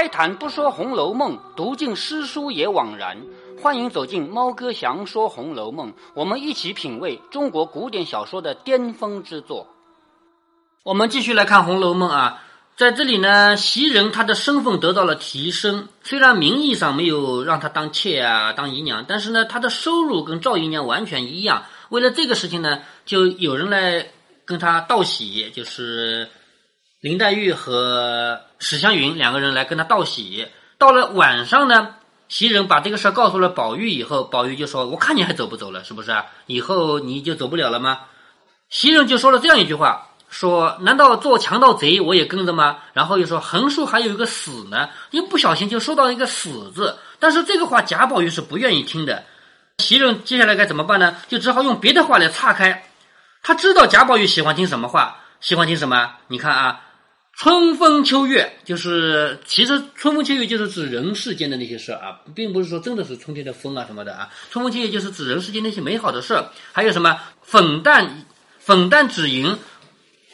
开坛不说《红楼梦》，读尽诗书也枉然。欢迎走进猫哥祥说《红楼梦》，我们一起品味中国古典小说的巅峰之作。我们继续来看《红楼梦》啊，在这里呢，袭人她的身份得到了提升，虽然名义上没有让她当妾啊、当姨娘，但是呢，她的收入跟赵姨娘完全一样。为了这个事情呢，就有人来跟她道喜，就是林黛玉和史湘云两个人来跟他道喜。到了晚上呢，袭人把这个事儿告诉了宝玉以后，宝玉就说：“我看你还走不走了，是不是？以后你就走不了了吗？”袭人就说了这样一句话：“说难道做强盗贼我也跟着吗？”然后又说：“横竖还有一个死呢。”一不小心就说到一个死字，但是这个话贾宝玉是不愿意听的。袭人接下来该怎么办呢？就只好用别的话来岔开。他知道贾宝玉喜欢听什么话，喜欢听什么？你看啊，春风秋月，就是其实春风秋月就是指人世间的那些事啊，并不是说真的是春天的风啊什么的啊。春风秋月就是指人世间那些美好的事还有什么粉淡粉淡紫银，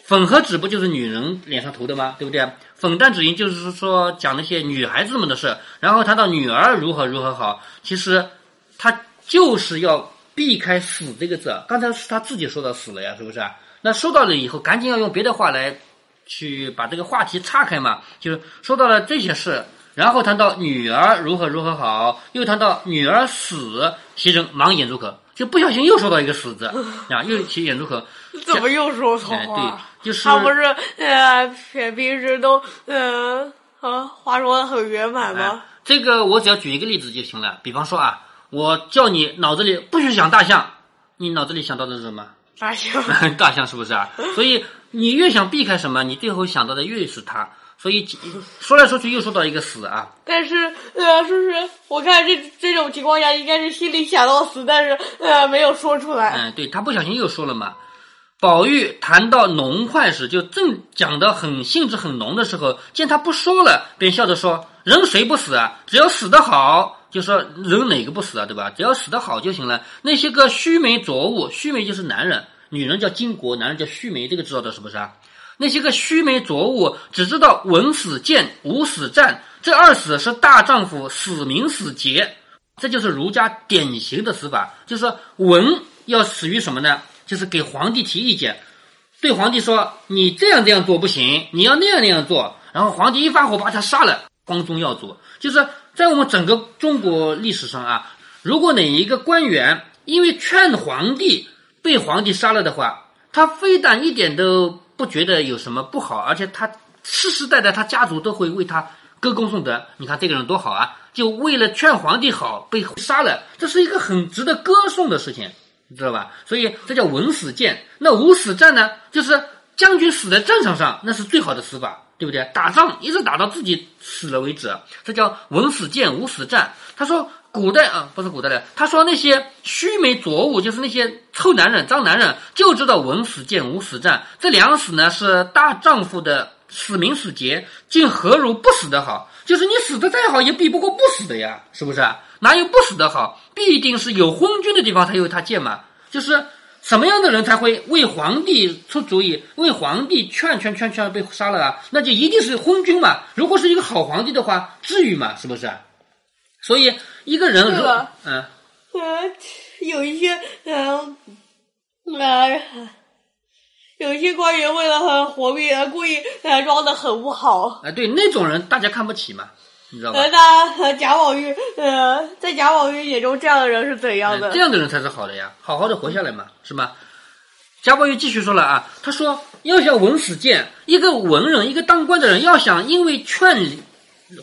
粉和紫不就是女人脸上涂的吗？对不对？粉淡紫银就是说讲那些女孩子们的事，然后谈到女儿如何如何好，其实他。就是要避开“死”这个字，刚才是他自己说到“死”了呀，是不是？那说到了以后，赶紧要用别的话来去把这个话题岔开嘛。就是说到了这些事，然后谈到女儿如何如何好，又谈到女儿死，其人忙掩住口，就不小心又说到一个“死”字啊，又起掩住口。怎么又说错话？对，就是他不是呃平时都呃啊话说的很圆满吗？这个我只要举一个例子就行了，比方说啊。我叫你脑子里不许想大象，你脑子里想到的是什么？大象，大象是不是啊？所以你越想避开什么，你最后想到的越是它。所以说来说去又说到一个死啊。但是呃，是不是？我看这这种情况下，应该是心里想到死，但是呃没有说出来。嗯，对他不小心又说了嘛。宝玉谈到浓快时，就正讲的很兴致很浓的时候，见他不说了，便笑着说：“人谁不死啊？只要死得好。”就说人哪个不死啊，对吧？只要死得好就行了。那些个须眉浊物，须眉就是男人，女人叫金国，男人叫须眉，这个知道的是不是啊？那些个须眉浊物，只知道文死谏，武死战，这二死是大丈夫死名死节，这就是儒家典型的死法。就是文要死于什么呢？就是给皇帝提意见，对皇帝说你这样这样做不行，你要那样那样做，然后皇帝一发火把他杀了，光宗耀祖，就是。在我们整个中国历史上啊，如果哪一个官员因为劝皇帝被皇帝杀了的话，他非但一点都不觉得有什么不好，而且他世世代代他家族都会为他歌功颂德。你看这个人多好啊！就为了劝皇帝好被杀了，这是一个很值得歌颂的事情，你知道吧？所以这叫文死谏。那武死战呢？就是将军死在战场上，那是最好的死法。对不对？打仗一直打到自己死了为止，这叫文死谏，武死战。他说古代啊，不是古代的。他说那些须眉浊物，就是那些臭男人、脏男人，就知道文死谏，武死战。这两死呢，是大丈夫的死名死节，竟何如不死的好？就是你死的再好，也比不过不死的呀，是不是？哪有不死的好？必定是有昏君的地方才有他谏嘛，就是。什么样的人才会为皇帝出主意，为皇帝劝劝劝劝被杀了啊？那就一定是昏君嘛。如果是一个好皇帝的话，至于吗？是不是？所以一个人，嗯，呃，有一些，嗯，呃，有一些官员为了活命，故意装的很不好。啊，对，那种人大家看不起嘛。你知道吧？那贾宝玉，呃，在贾宝玉眼中，这样的人是怎样的？这样的人才是好的呀，好好的活下来嘛，是吗？贾宝玉继续说了啊，他说要想文死谏，一个文人，一个当官的人，要想因为劝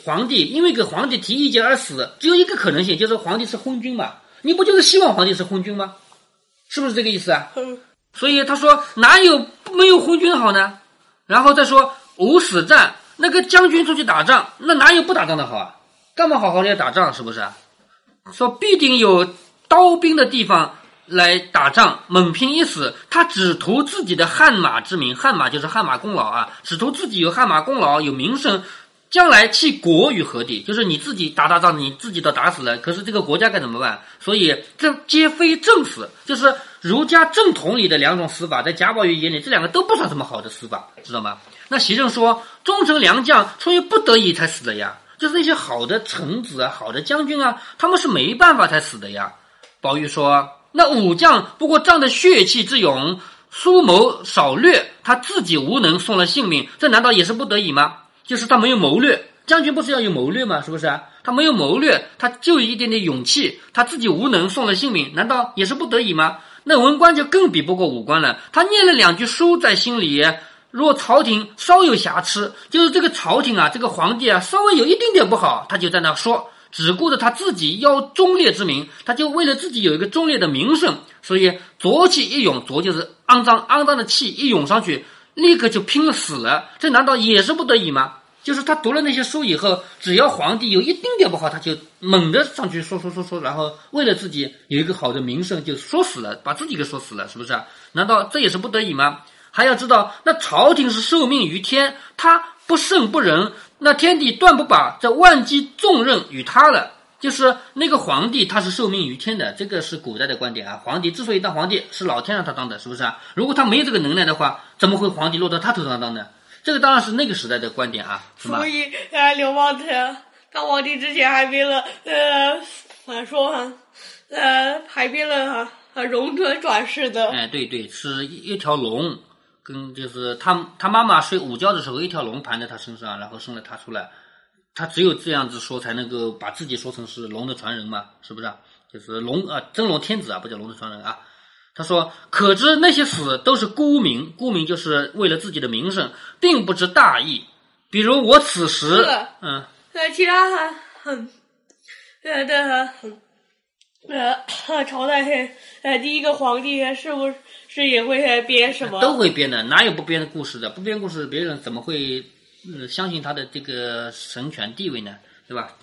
皇帝，因为给皇帝提意见而死，只有一个可能性，就是皇帝是昏君嘛。你不就是希望皇帝是昏君吗？是不是这个意思啊？嗯。所以他说哪有没有昏君好呢？然后再说无死战。那个将军出去打仗，那哪有不打仗的好啊？干嘛好好的要打仗？是不是？说必定有刀兵的地方来打仗，猛拼一死，他只图自己的汗马之名，汗马就是汗马功劳啊，只图自己有汗马功劳，有名声，将来弃国于何地？就是你自己打打仗，你自己都打死了，可是这个国家该怎么办？所以这皆非正死，就是儒家正统里的两种死法，在贾宝玉眼里，这两个都不算什么好的死法，知道吗？那袭政说：“忠臣良将出于不得已才死的呀。就是那些好的臣子啊、好的将军啊，他们是没办法才死的呀。宝玉说：“那武将不过仗着血气之勇，疏谋少略，他自己无能送了性命，这难道也是不得已吗？就是他没有谋略，将军不是要有谋略吗？是不是？他没有谋略，他就有一点点勇气，他自己无能送了性命，难道也是不得已吗？那文官就更比不过武官了，他念了两句书在心里。”若朝廷稍有瑕疵，就是这个朝廷啊，这个皇帝啊，稍微有一丁点不好，他就在那说，只顾着他自己要忠烈之名，他就为了自己有一个忠烈的名声，所以浊气一涌，浊就是肮脏肮脏的气一涌上去，立刻就拼死了。这难道也是不得已吗？就是他读了那些书以后，只要皇帝有一丁点不好，他就猛地上去说说说说，然后为了自己有一个好的名声，就说死了，把自己给说死了，是不是？难道这也是不得已吗？还要知道，那朝廷是受命于天，他不圣不仁，那天帝断不把这万机重任与他了。就是那个皇帝，他是受命于天的，这个是古代的观点啊。皇帝之所以当皇帝，是老天让他当的，是不是啊？如果他没有这个能耐的话，怎么会皇帝落到他头上当呢？这个当然是那个时代的观点啊。所以，呃，刘邦他当皇帝之前还编了，呃，咋说哈，呃，还编了啊，龙转转世的。哎，对对，是一一条龙。跟就是他他妈妈睡午觉的时候，一条龙盘在他身上，然后生了他出来，他只有这样子说才能够把自己说成是龙的传人嘛，是不是？就是龙啊，真龙天子啊，不叫龙的传人啊。他说：“可知那些死都是沽名，沽名就是为了自己的名声，并不知大义。比如我此时，嗯，呃，其他还很，呃的很。”呃，朝代呃第一个皇帝是不是也会编什么？都会编的，哪有不编的故事的？不编故事，别人怎么会嗯相信他的这个神权地位呢？对吧？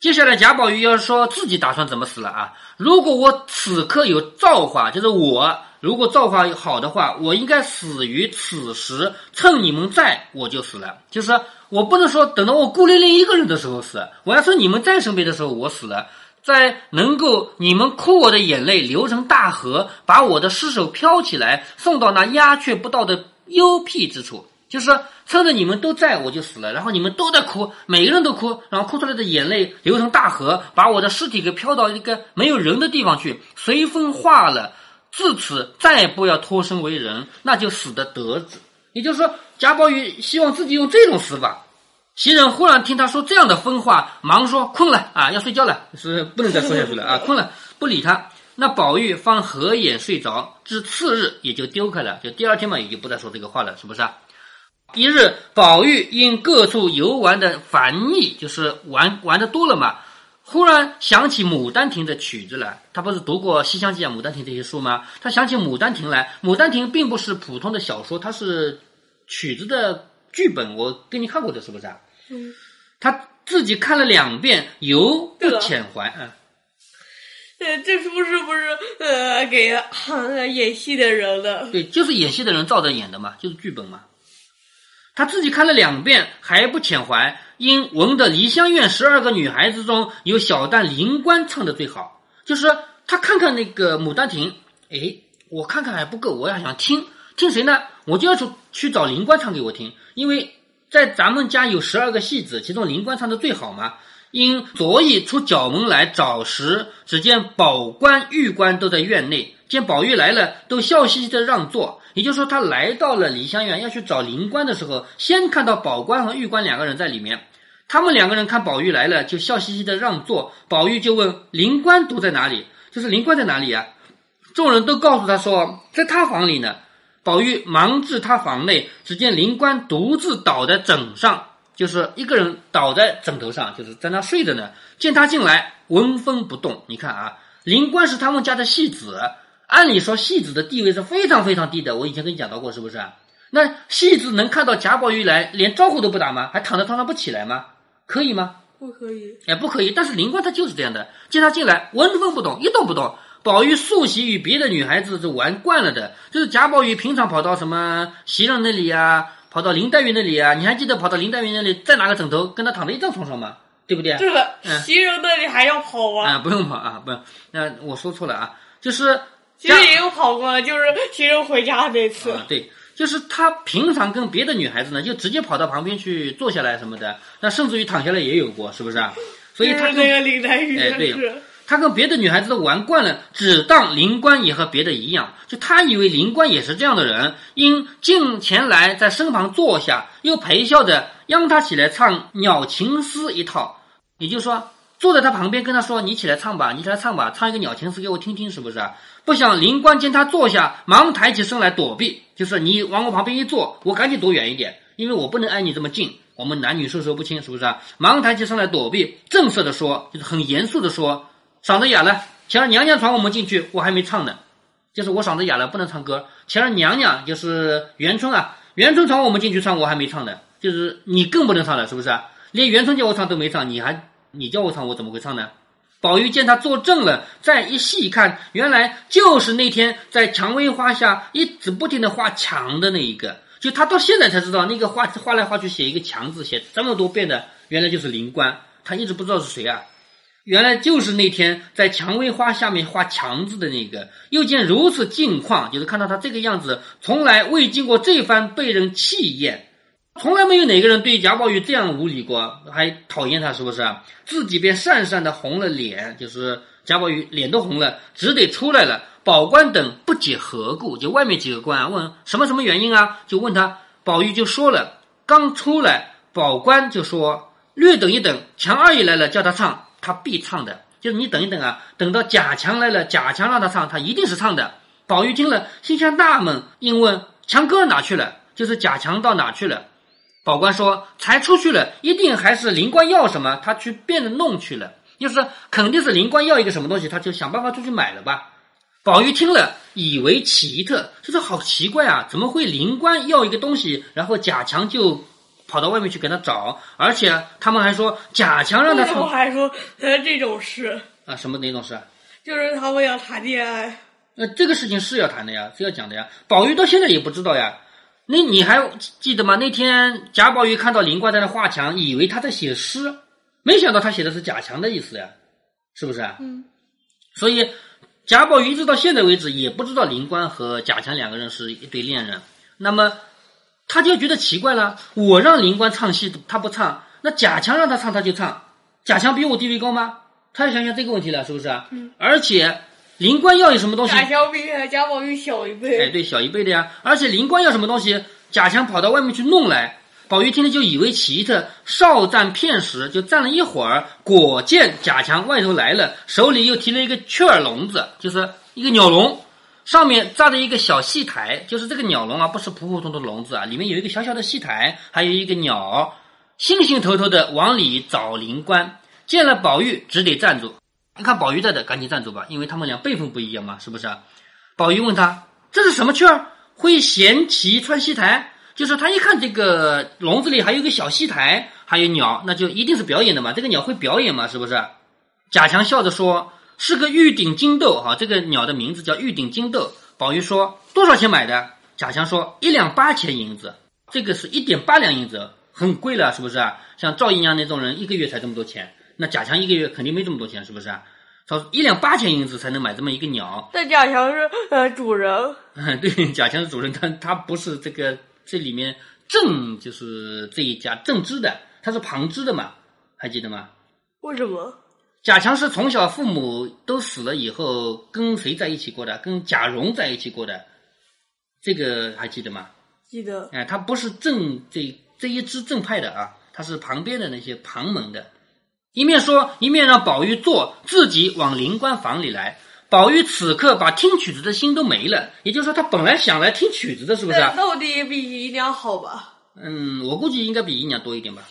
接下来贾宝玉要说自己打算怎么死了啊？如果我此刻有造化，就是我如果造化好的话，我应该死于此时，趁你们在，我就死了。就是我不能说等到我孤零零一个人的时候死，我要说你们在身边的时候我死了。在能够你们哭我的眼泪流成大河，把我的尸首飘起来，送到那鸦雀不到的幽僻之处，就是趁着你们都在，我就死了。然后你们都在哭，每个人都哭，然后哭出来的眼泪流成大河，把我的尸体给飘到一个没有人的地方去，随风化了。自此再不要脱身为人，那就死的得子。也就是说，贾宝玉希望自己用这种死法。袭人忽然听他说这样的疯话，忙说：“困了啊，要睡觉了，是不能再说下去了啊，困了，不理他。”那宝玉方合眼睡着，至次日也就丢开了，就第二天嘛，也就不再说这个话了，是不是啊？一日，宝玉因各处游玩的烦腻，就是玩玩的多了嘛，忽然想起《牡丹亭》的曲子来。他不是读过《西厢记》啊，《牡丹亭》这些书吗？他想起《牡丹亭》来，《牡丹亭》并不是普通的小说，它是曲子的剧本，我给你看过的，是不是啊？嗯，他自己看了两遍，犹不遣怀。嗯，呃，这书是不是呃给演戏的人的？对，就是演戏的人照着演的嘛，就是剧本嘛。他自己看了两遍，还不遣怀，因闻的梨香院十二个女孩子中有小旦灵官唱的最好，就是他看看那个《牡丹亭》，哎，我看看还不够，我要想听听谁呢？我就要去去找灵官唱给我听，因为。在咱们家有十二个戏子，其中灵官唱的最好嘛。因昨夜出角门来找时，只见宝官、玉官都在院内，见宝玉来了，都笑嘻嘻的让座。也就是说，他来到了梨香院要去找灵官的时候，先看到宝官和玉官两个人在里面。他们两个人看宝玉来了，就笑嘻嘻的让座。宝玉就问灵官都在哪里？就是灵官在哪里啊？众人都告诉他说，在他房里呢。宝玉忙至他房内，只见灵官独自倒在枕上，就是一个人倒在枕头上，就是在那睡着呢。见他进来，纹风不动。你看啊，灵官是他们家的戏子，按理说戏子的地位是非常非常低的。我以前跟你讲到过，是不是？那戏子能看到贾宝玉来，连招呼都不打吗？还躺在床上不起来吗？可以吗？不可以。哎，不可以。但是灵官他就是这样的，见他进来，纹风不动，一动不动。宝玉素习与别的女孩子是玩惯了的，就是贾宝玉平常跑到什么袭人那里啊，跑到林黛玉那里啊，你还记得跑到林黛玉那里再拿个枕头跟她躺在一张床上吗？对不对？对了，袭人那里还要跑吗？啊，不用跑啊，不用，那我说错了啊，就是其实也有跑过，就是其实回家那次。对。就是他平常跟别的女孩子呢，就直接跑到旁边去坐下来什么的，那甚至于躺下来也有过，是不是啊？所以他跟就是那个林黛玉哎对，他跟别的女孩子都玩惯了，只当灵官也和别的一样，就他以为灵官也是这样的人，因近前来在身旁坐下，又陪笑着央他起来唱《鸟情诗》一套，也就是说。坐在他旁边跟他说：“你起来唱吧，你起来唱吧，唱一个鸟情诗给我听听，是不是？”不想灵官见他坐下，忙抬起身来躲避，就是你往我旁边一坐，我赶紧躲远一点，因为我不能挨你这么近。我们男女授受不亲，是不是？忙抬起身来躲避，正色的说，就是很严肃的说：“嗓子哑了，前儿娘娘传我们进去，我还没唱呢。就是我嗓子哑了，不能唱歌。前儿娘娘就是元春啊，元春传我们进去唱，我还没唱呢。就是你更不能唱了，是不是？连元春叫我唱都没唱，你还你叫我唱，我怎么会唱呢？”宝玉见他坐正了，再一细看，原来就是那天在蔷薇花下一直不停的画墙的那一个。就他到现在才知道，那个画画来画去写一个强字，写这么多遍的，原来就是灵官。他一直不知道是谁啊，原来就是那天在蔷薇花下面画强字的那个。又见如此境况，就是看到他这个样子，从来未经过这番被人气焰。从来没有哪个人对贾宝玉这样无礼过，还讨厌他，是不是？自己便讪讪的红了脸，就是贾宝玉脸都红了，只得出来了。宝官等不解何故，就外面几个官啊问什么什么原因啊，就问他，宝玉就说了。刚出来，宝官就说略等一等，强二爷来了，叫他唱，他必唱的。就是你等一等啊，等到贾强来了，贾强让他唱，他一定是唱的。宝玉听了，心下纳闷，应问强哥哪去了？就是贾强到哪去了？宝官说：“才出去了，一定还是灵官要什么，他去变着弄去了。就是肯定是灵官要一个什么东西，他就想办法出去买了吧。”宝玉听了，以为奇特，就是好奇怪啊！怎么会灵官要一个东西，然后贾强就跑到外面去给他找，而且他们还说贾强让他为什么从还说呃这种事？啊什么哪种事啊？就是他们要谈恋爱，呃，这个事情是要谈的呀，是要讲的呀。宝玉到现在也不知道呀。那你还记得吗？那天贾宝玉看到林官在那画墙，以为他在写诗，没想到他写的是贾强的意思呀，是不是啊？嗯。所以贾宝玉一直到现在为止也不知道林官和贾强两个人是一对恋人。那么他就觉得奇怪了：我让林官唱戏，他不唱；那贾强让他唱，他就唱。贾强比我地位高吗？他要想想这个问题了，是不是啊？嗯。而且林官要有什么东西？贾强比贾宝玉小一哎，辈，对，小一辈的呀。而且灵官要什么东西，贾强跑到外面去弄来，宝玉听了就以为奇特，少站片时，就站了一会儿，果见贾强外头来了，手里又提了一个雀儿笼子，就是一个鸟笼，上面扎着一个小戏台，就是这个鸟笼啊，不是普普通通的笼子啊，里面有一个小小的戏台，还有一个鸟，兴兴头头的往里找灵官，见了宝玉，只得站住。你看宝玉在的，赶紧站住吧，因为他们俩辈分不一样嘛，是不是？宝玉问他：“这是什么雀儿？会衔旗穿戏台？”就是他一看这个笼子里还有个小戏台，还有鸟，那就一定是表演的嘛。这个鸟会表演嘛，是不是？贾强笑着说：“是个玉顶金豆，哈，这个鸟的名字叫玉顶金豆。”宝玉说：“多少钱买的？”贾强说：“一两八钱银子，这个是一点八两银子，很贵了，是不是？像赵姨娘那种人，一个月才这么多钱，那贾强一个月肯定没这么多钱，是不是啊？说一两八千银子才能买这么一个鸟，但贾强是呃主人，对，贾强是主人，但他不是这个这里面正就是这一家正支的，他是旁支的嘛，还记得吗？为什么？贾强是从小父母都死了以后跟谁在一起过的？跟贾蓉在一起过的，这个还记得吗？记得哎，他不是正这这一支正派的啊，他是旁边的那些旁门的。一面说，一面让宝玉坐，自己往灵官房里来。宝玉此刻把听曲子的心都没了，也就是说，他本来想来听曲子的，是不是啊？但到底比姨娘好吧？嗯，我估计应该比姨娘多一点吧。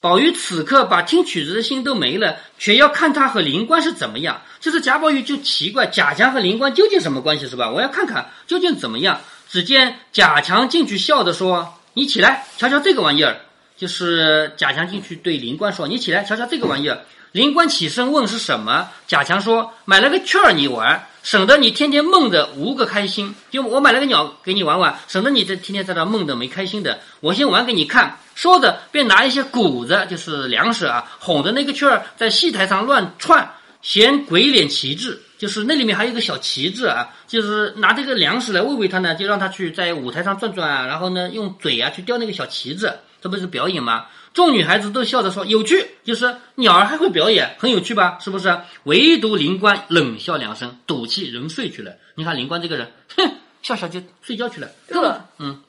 宝玉此刻把听曲子的心都没了，却要看他和灵官是怎么样。就是贾宝玉就奇怪，贾强和灵官究竟什么关系是吧？我要看看究竟怎么样。只见贾强进去笑着说：“你起来瞧瞧这个玩意儿。”就是贾强进去对灵官说：“你起来瞧瞧这个玩意儿。”灵官起身问是什么，贾强说：“买了个雀儿你玩，省得你天天梦着无个开心。就我买了个鸟给你玩玩，省得你这天天在那梦着没开心的。我先玩给你看。”说着便拿一些谷子，就是粮食啊，哄着那个雀儿在戏台上乱窜，嫌鬼脸旗帜。就是那里面还有一个小旗帜啊，就是拿这个粮食来喂喂它呢，就让它去在舞台上转转啊，然后呢用嘴啊去叼那个小旗子，这不是表演吗？众女孩子都笑着说有趣，就是鸟儿还会表演，很有趣吧？是不是？唯独灵官冷笑两声，赌气仍睡去了。你看灵官这个人，哼，笑笑就睡觉去了。对了，嗯，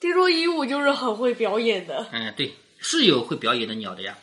听说鹦鹉就是很会表演的。嗯，对，是有会表演的鸟的呀。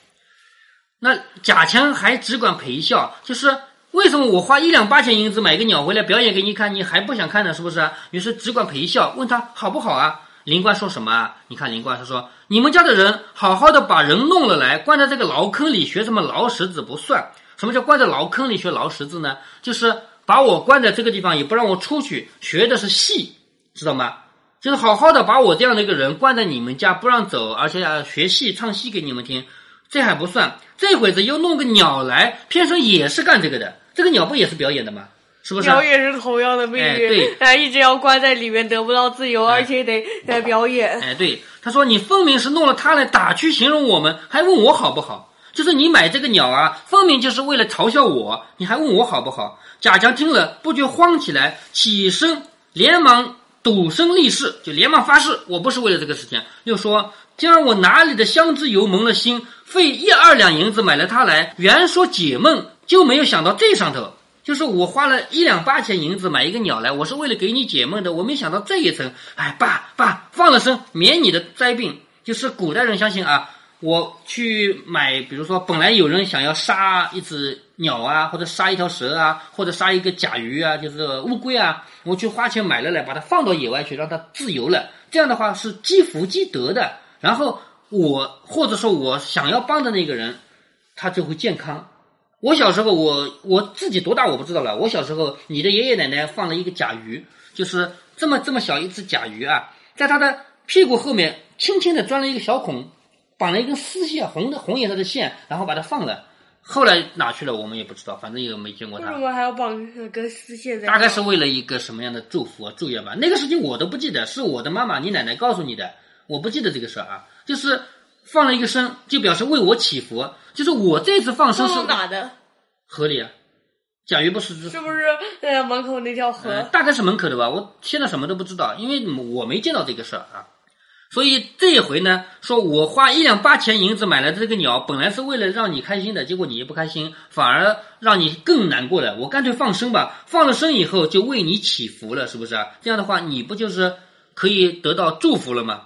那贾强还只管陪笑，就是为什么我花一两八钱银子买个鸟回来表演给你看，你还不想看呢？是不是？于是只管陪笑，问他好不好啊？灵官说什么啊？你看灵官他说：“你们家的人好好的把人弄了来，关在这个牢坑里学什么牢石子不算。什么叫关在牢坑里学牢石子呢？就是把我关在这个地方，也不让我出去，学的是戏，知道吗？就是好好的把我这样的一个人关在你们家不让走，而且要学戏唱戏给你们听，这还不算。这会子又弄个鸟来，偏生也是干这个的。这个鸟不也是表演的吗？是不是？鸟也是同样的命运，对，他一直要关在里面，得不到自由，而且得在表演。哎，对，他说你分明是弄了它来打趣形容我们，还问我好不好？就是你买这个鸟啊，分明就是为了嘲笑我，你还问我好不好？贾强听了不觉慌起来，起身连忙赌声立誓，就连忙发誓，我不是为了这个事情。又说今儿我哪里的香脂油蒙了心，费一二两银子买了它来，原说解闷，就没有想到这上头。就是我花了一两八钱银子买一个鸟来，我是为了给你解闷的。我没想到这一层，哎，爸爸放了生，免你的灾病。就是古代人相信啊，我去买，比如说本来有人想要杀一只鸟啊，或者杀一条蛇啊，或者杀一个甲鱼啊，就是乌龟啊，我去花钱买了来，把它放到野外去，让它自由了。这样的话是积福积德的。然后我或者说我想要帮的那个人，他就会健康。我小时候，我我自己多大我不知道了。我小时候，你的爷爷奶奶放了一个甲鱼，就是这么这么小一只甲鱼啊，在它的屁股后面轻轻的钻了一个小孔，绑了一根丝线，红的红颜色的线，然后把它放了。后来哪去了，我们也不知道，反正也没见过它。为什么还要绑根丝线在？大概是为了一个什么样的祝福啊、祝愿吧。那个事情我都不记得，是我的妈妈、你奶奶告诉你的，我不记得这个事儿啊。就是放了一个生，就表示为我祈福。就是我这次放生是哪的？河里啊，甲鱼不是是不是呃门口那条河？大概是门口的吧。我现在什么都不知道，因为我没见到这个事儿啊。所以这一回呢，说我花一两八钱银子买来的这个鸟，本来是为了让你开心的，结果你也不开心，反而让你更难过了。我干脆放生吧，放了生以后就为你祈福了，是不是啊？这样的话，你不就是可以得到祝福了吗？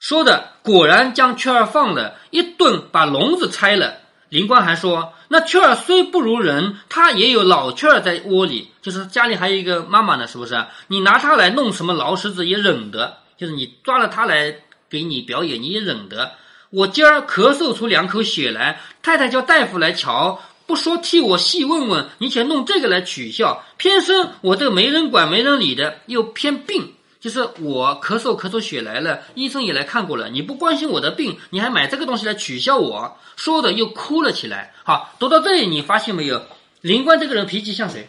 说的果然将雀儿放了一顿，把笼子拆了。灵官还说：“那雀儿虽不如人，它也有老雀儿在窝里，就是家里还有一个妈妈呢，是不是？你拿它来弄什么劳石子也忍得，就是你抓了它来给你表演，你也忍得。我今儿咳嗽出两口血来，太太叫大夫来瞧，不说替我细问问，你且弄这个来取笑，偏生我这个没人管没人理的，又偏病。”就是我咳嗽咳出血来了，医生也来看过了。你不关心我的病，你还买这个东西来取笑我，说的又哭了起来。好，读到这里，你发现没有？林冠这个人脾气像谁？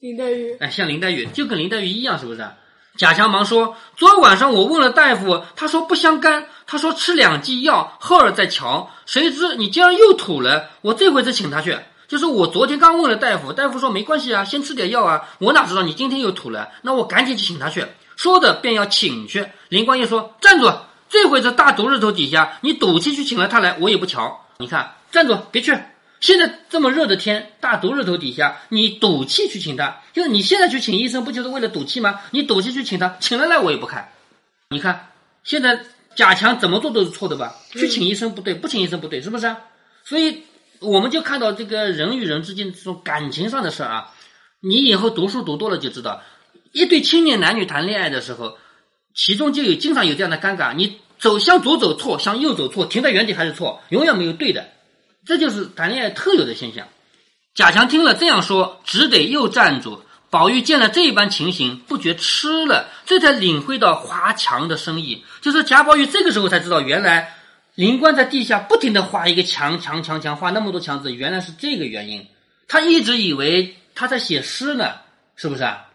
林黛玉。哎，像林黛玉，就跟林黛玉一样，是不是？贾强忙说：“昨晚上我问了大夫，他说不相干，他说吃两剂药，后儿再瞧。谁知你竟然又吐了，我这回再请他去。就是我昨天刚问了大夫，大夫说没关系啊，先吃点药啊。我哪知道你今天又吐了？那我赶紧去请他去。”说着便要请去，林官又说：“站住！这回这大毒日头底下，你赌气去请了他来，我也不瞧。你看，站住，别去！现在这么热的天，大毒日头底下，你赌气去请他，就是你现在去请医生，不就是为了赌气吗？你赌气去请他，请了来我也不看。你看，现在贾强怎么做都是错的吧？去请医生不对，不请医生不对，是不是？所以我们就看到这个人与人之间这种感情上的事儿啊，你以后读书读多了就知道。”一对青年男女谈恋爱的时候，其中就有经常有这样的尴尬：你走向左走错，向右走错，停在原地还是错，永远没有对的。这就是谈恋爱特有的现象。贾强听了这样说，只得又站住。宝玉见了这般情形，不觉吃了，这才领会到画墙的深意。就是贾宝玉这个时候才知道，原来灵官在地下不停的画一个墙，墙，墙，墙，画那么多墙纸，原来是这个原因。他一直以为他在写诗呢，是不是啊？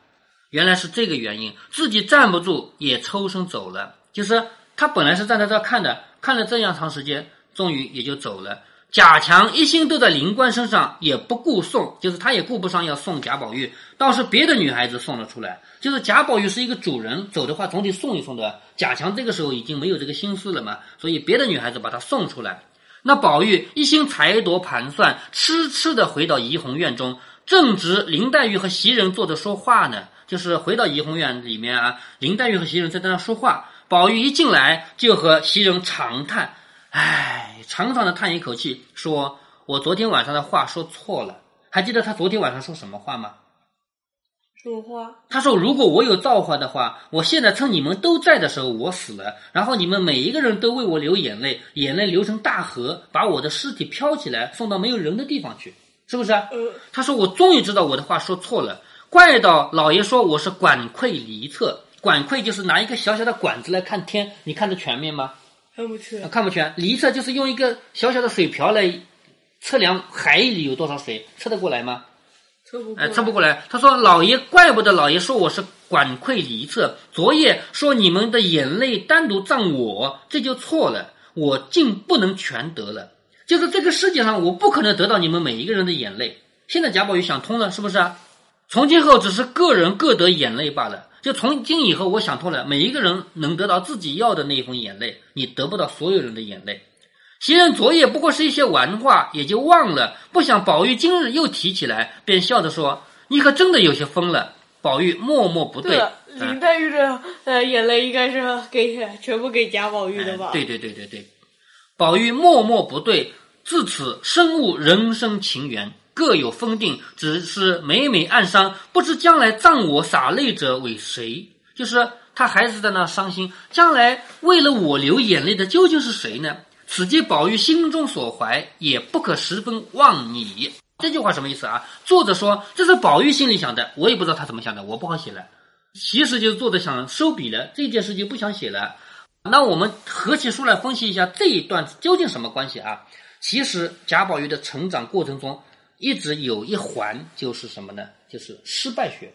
原来是这个原因，自己站不住也抽身走了。就是他本来是站在这看的，看了这样长时间，终于也就走了。贾强一心都在灵官身上，也不顾送，就是他也顾不上要送贾宝玉，倒是别的女孩子送了出来。就是贾宝玉是一个主人，走的话总得送一送的。贾强这个时候已经没有这个心思了嘛，所以别的女孩子把他送出来。那宝玉一心才夺盘算，痴痴的回到怡红院中，正值林黛玉和袭人坐着说话呢。就是回到怡红院里面啊，林黛玉和袭人在那说话，宝玉一进来就和袭人长叹。唉，长长的叹一口气，说：“我昨天晚上的话说错了。还记得他昨天晚上说什么话吗？什么话？他说：如果我有造化的话，我现在趁你们都在的时候我死了，然后你们每一个人都为我流眼泪，眼泪流成大河，把我的尸体飘起来送到没有人的地方去，是不是？嗯，他说：我终于知道我的话说错了，怪到老爷说我是管窥离测，管窥就是拿一个小小的管子来看天，你看得全面吗？”看不全，看不全。离测就是用一个小小的水瓢来测量海里有多少水，测得过来吗？测不过，哎，测不过来。他说：“老爷，怪不得老爷说我是管窥离测。昨夜说你们的眼泪单独葬我，这就错了。我竟不能全得了。就是这个世界上，我不可能得到你们每一个人的眼泪。现在贾宝玉想通了，是不是啊？从今后只是个人各得眼泪罢了。”就从今以后，我想通了，每一个人能得到自己要的那一份眼泪，你得不到所有人的眼泪。袭人昨夜不过是一些玩话，也就忘了。不想宝玉今日又提起来，便笑着说：“你可真的有些疯了。”宝玉默默不对。林黛玉的呃眼泪应该是给全部给贾宝玉的吧？对对对对对。宝玉默默不对，自此深悟人生情缘。各有封定，只是每每暗伤，不知将来葬我洒泪者为谁？就是他还是在那伤心，将来为了我流眼泪的究竟是谁呢？此皆宝玉心中所怀，也不可十分忘你。这句话什么意思啊？作者说这是宝玉心里想的，我也不知道他怎么想的，我不好写了。其实就是作者想收笔了，这件事就不想写了。那我们合起书来分析一下这一段究竟什么关系啊？其实贾宝玉的成长过程中。一直有一环就是什么呢？就是失败学。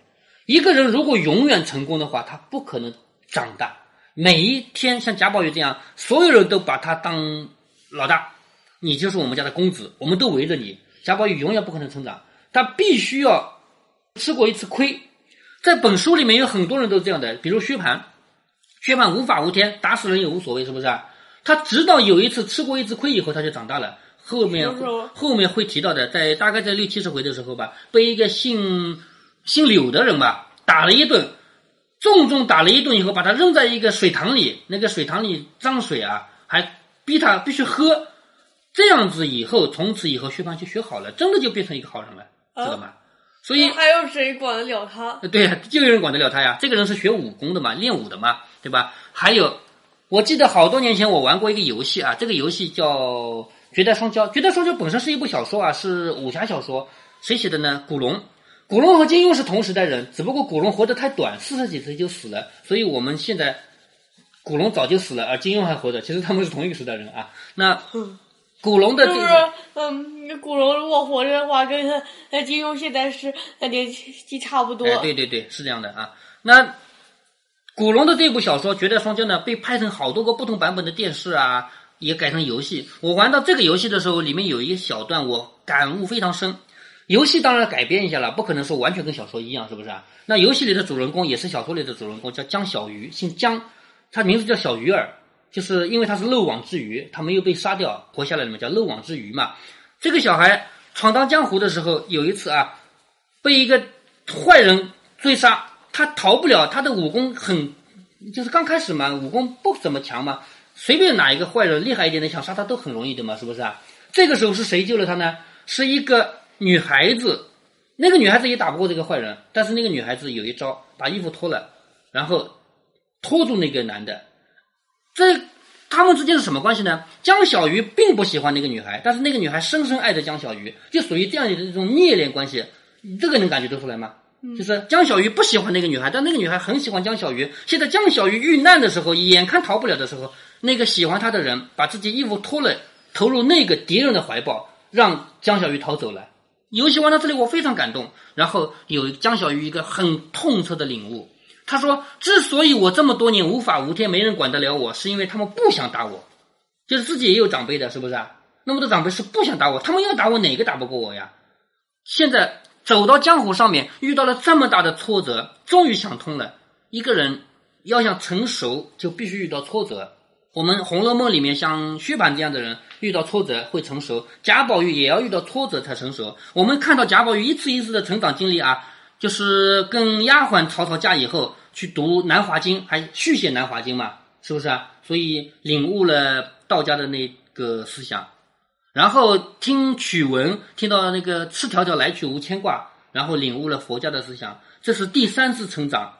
一个人如果永远成功的话，他不可能长大。每一天像贾宝玉这样，所有人都把他当老大，你就是我们家的公子，我们都围着你。贾宝玉永远不可能成长，他必须要吃过一次亏。在本书里面有很多人都这样的，比如薛蟠，薛蟠无法无天，打死人也无所谓，是不是？他直到有一次吃过一次亏以后，他就长大了。后面后面会提到的，在大概在六七十回的时候吧，被一个姓姓柳的人吧打了一顿，重重打了一顿以后，把他扔在一个水塘里，那个水塘里脏水啊，还逼他必须喝，这样子以后，从此以后薛蟠就学好了，真的就变成一个好人了，知道吗？所以还有谁管得了他？对呀，就有人管得了他呀。这个人是学武功的嘛，练武的嘛，对吧？还有，我记得好多年前我玩过一个游戏啊，这个游戏叫。绝代双骄，绝代双骄本身是一部小说啊，是武侠小说。谁写的呢？古龙。古龙和金庸是同时代人，只不过古龙活得太短，四十几岁就死了。所以我们现在古龙早就死了，而金庸还活着。其实他们是同一个时代人啊。那古龙的就是嗯，古龙如果活着的话，跟金庸现在是那年纪差不多。哎，对对对，是这样的啊。那古龙的这部小说《绝代双骄》呢，被拍成好多个不同版本的电视啊。也改成游戏。我玩到这个游戏的时候，里面有一小段，我感悟非常深。游戏当然改编一下了，不可能说完全跟小说一样，是不是啊？那游戏里的主人公也是小说里的主人公，叫江小鱼，姓江，他名字叫小鱼儿，就是因为他是漏网之鱼，他没有被杀掉，活下来了嘛，叫漏网之鱼嘛。这个小孩闯荡江湖的时候，有一次啊，被一个坏人追杀，他逃不了，他的武功很，就是刚开始嘛，武功不怎么强嘛。随便哪一个坏人厉害一点的想杀他都很容易的嘛，是不是啊？这个时候是谁救了他呢？是一个女孩子，那个女孩子也打不过这个坏人，但是那个女孩子有一招，把衣服脱了，然后拖住那个男的。这他们之间是什么关系呢？江小鱼并不喜欢那个女孩，但是那个女孩深深爱着江小鱼，就属于这样的一种孽恋关系。这个能感觉得出来吗？就是江小鱼不喜欢那个女孩，但那个女孩很喜欢江小鱼。现在江小鱼遇难的时候，眼看逃不了的时候。那个喜欢他的人把自己衣服脱了，投入那个敌人的怀抱，让江小鱼逃走了。游戏玩到这里，我非常感动。然后有江小鱼一个很痛彻的领悟，他说：“之所以我这么多年无法无天，没人管得了我，是因为他们不想打我，就是自己也有长辈的，是不是啊？那么多长辈是不想打我，他们要打我，哪个打不过我呀？现在走到江湖上面，遇到了这么大的挫折，终于想通了。一个人要想成熟，就必须遇到挫折。我们《红楼梦》里面像薛蟠这样的人，遇到挫折会成熟；贾宝玉也要遇到挫折才成熟。我们看到贾宝玉一次一次的成长经历啊，就是跟丫鬟吵吵架以后，去读《南华经》，还续写《南华经》嘛，是不是啊？所以领悟了道家的那个思想。然后听曲文，听到那个“赤条条来去无牵挂”，然后领悟了佛家的思想，这是第三次成长。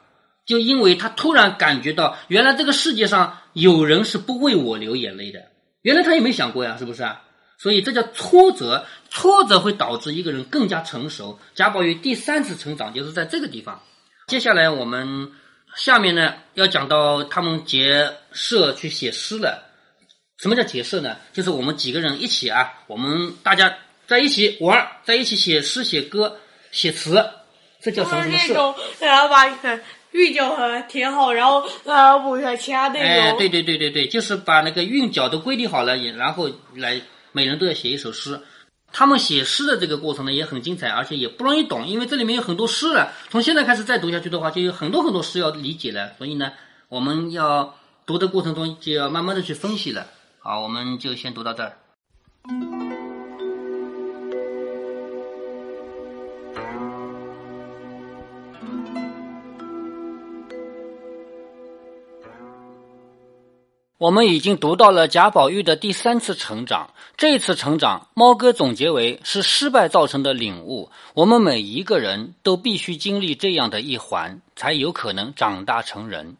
就因为他突然感觉到，原来这个世界上有人是不为我流眼泪的，原来他也没想过呀，是不是啊？所以这叫挫折，挫折会导致一个人更加成熟。贾宝玉第三次成长就是在这个地方。接下来我们下面呢要讲到他们结社去写诗了。什么叫结社呢？就是我们几个人一起啊，我们大家在一起玩，在一起写诗、写歌、写词，这叫什么什么社？然后把韵脚和挺好，然后呃补上其他内容。哎，对对对对对，就是把那个韵脚都规定好了，也然后来每人都要写一首诗。他们写诗的这个过程呢也很精彩，而且也不容易懂，因为这里面有很多诗了。从现在开始再读下去的话，就有很多很多诗要理解了。所以呢，我们要读的过程中就要慢慢的去分析了。好，我们就先读到这儿。我们已经读到了贾宝玉的第三次成长，这次成长，猫哥总结为是失败造成的领悟。我们每一个人都必须经历这样的一环，才有可能长大成人。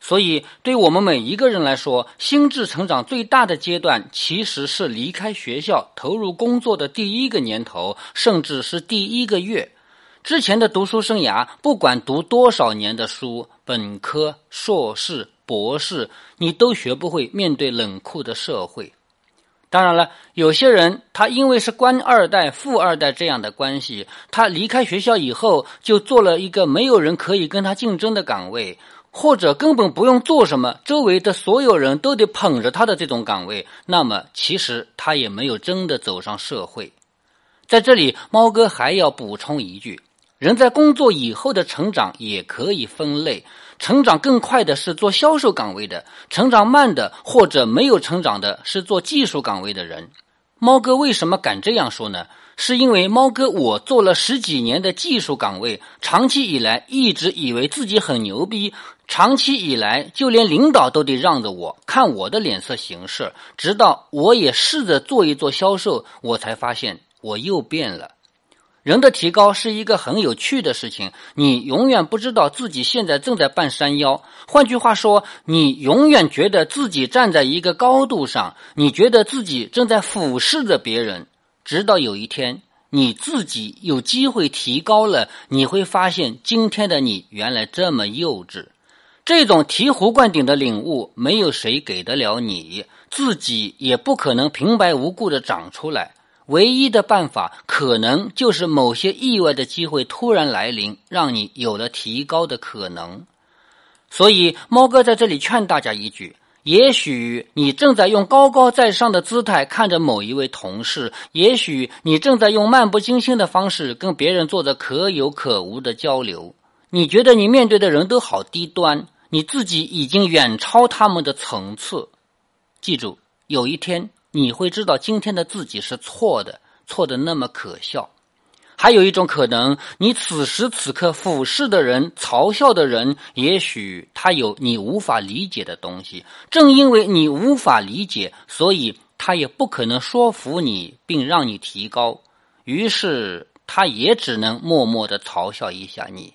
所以，对我们每一个人来说，心智成长最大的阶段，其实是离开学校、投入工作的第一个年头，甚至是第一个月。之前的读书生涯，不管读多少年的书，本科、硕士、博士，你都学不会面对冷酷的社会。当然了，有些人他因为是官二代、富二代这样的关系，他离开学校以后，就做了一个没有人可以跟他竞争的岗位。或者根本不用做什么，周围的所有人都得捧着他的这种岗位，那么其实他也没有真的走上社会。在这里，猫哥还要补充一句：人在工作以后的成长也可以分类，成长更快的是做销售岗位的，成长慢的或者没有成长的是做技术岗位的人。猫哥为什么敢这样说呢？是因为猫哥我做了十几年的技术岗位，长期以来一直以为自己很牛逼，长期以来就连领导都得让着我，看我的脸色行事。直到我也试着做一做销售，我才发现我又变了。人的提高是一个很有趣的事情，你永远不知道自己现在正在半山腰。换句话说，你永远觉得自己站在一个高度上，你觉得自己正在俯视着别人。直到有一天，你自己有机会提高了，你会发现今天的你原来这么幼稚。这种醍醐灌顶的领悟，没有谁给得了你，自己也不可能平白无故的长出来。唯一的办法，可能就是某些意外的机会突然来临，让你有了提高的可能。所以，猫哥在这里劝大家一句：也许你正在用高高在上的姿态看着某一位同事，也许你正在用漫不经心的方式跟别人做着可有可无的交流。你觉得你面对的人都好低端，你自己已经远超他们的层次。记住，有一天。你会知道今天的自己是错的，错的那么可笑。还有一种可能，你此时此刻俯视的人、嘲笑的人，也许他有你无法理解的东西。正因为你无法理解，所以他也不可能说服你并让你提高。于是，他也只能默默的嘲笑一下你。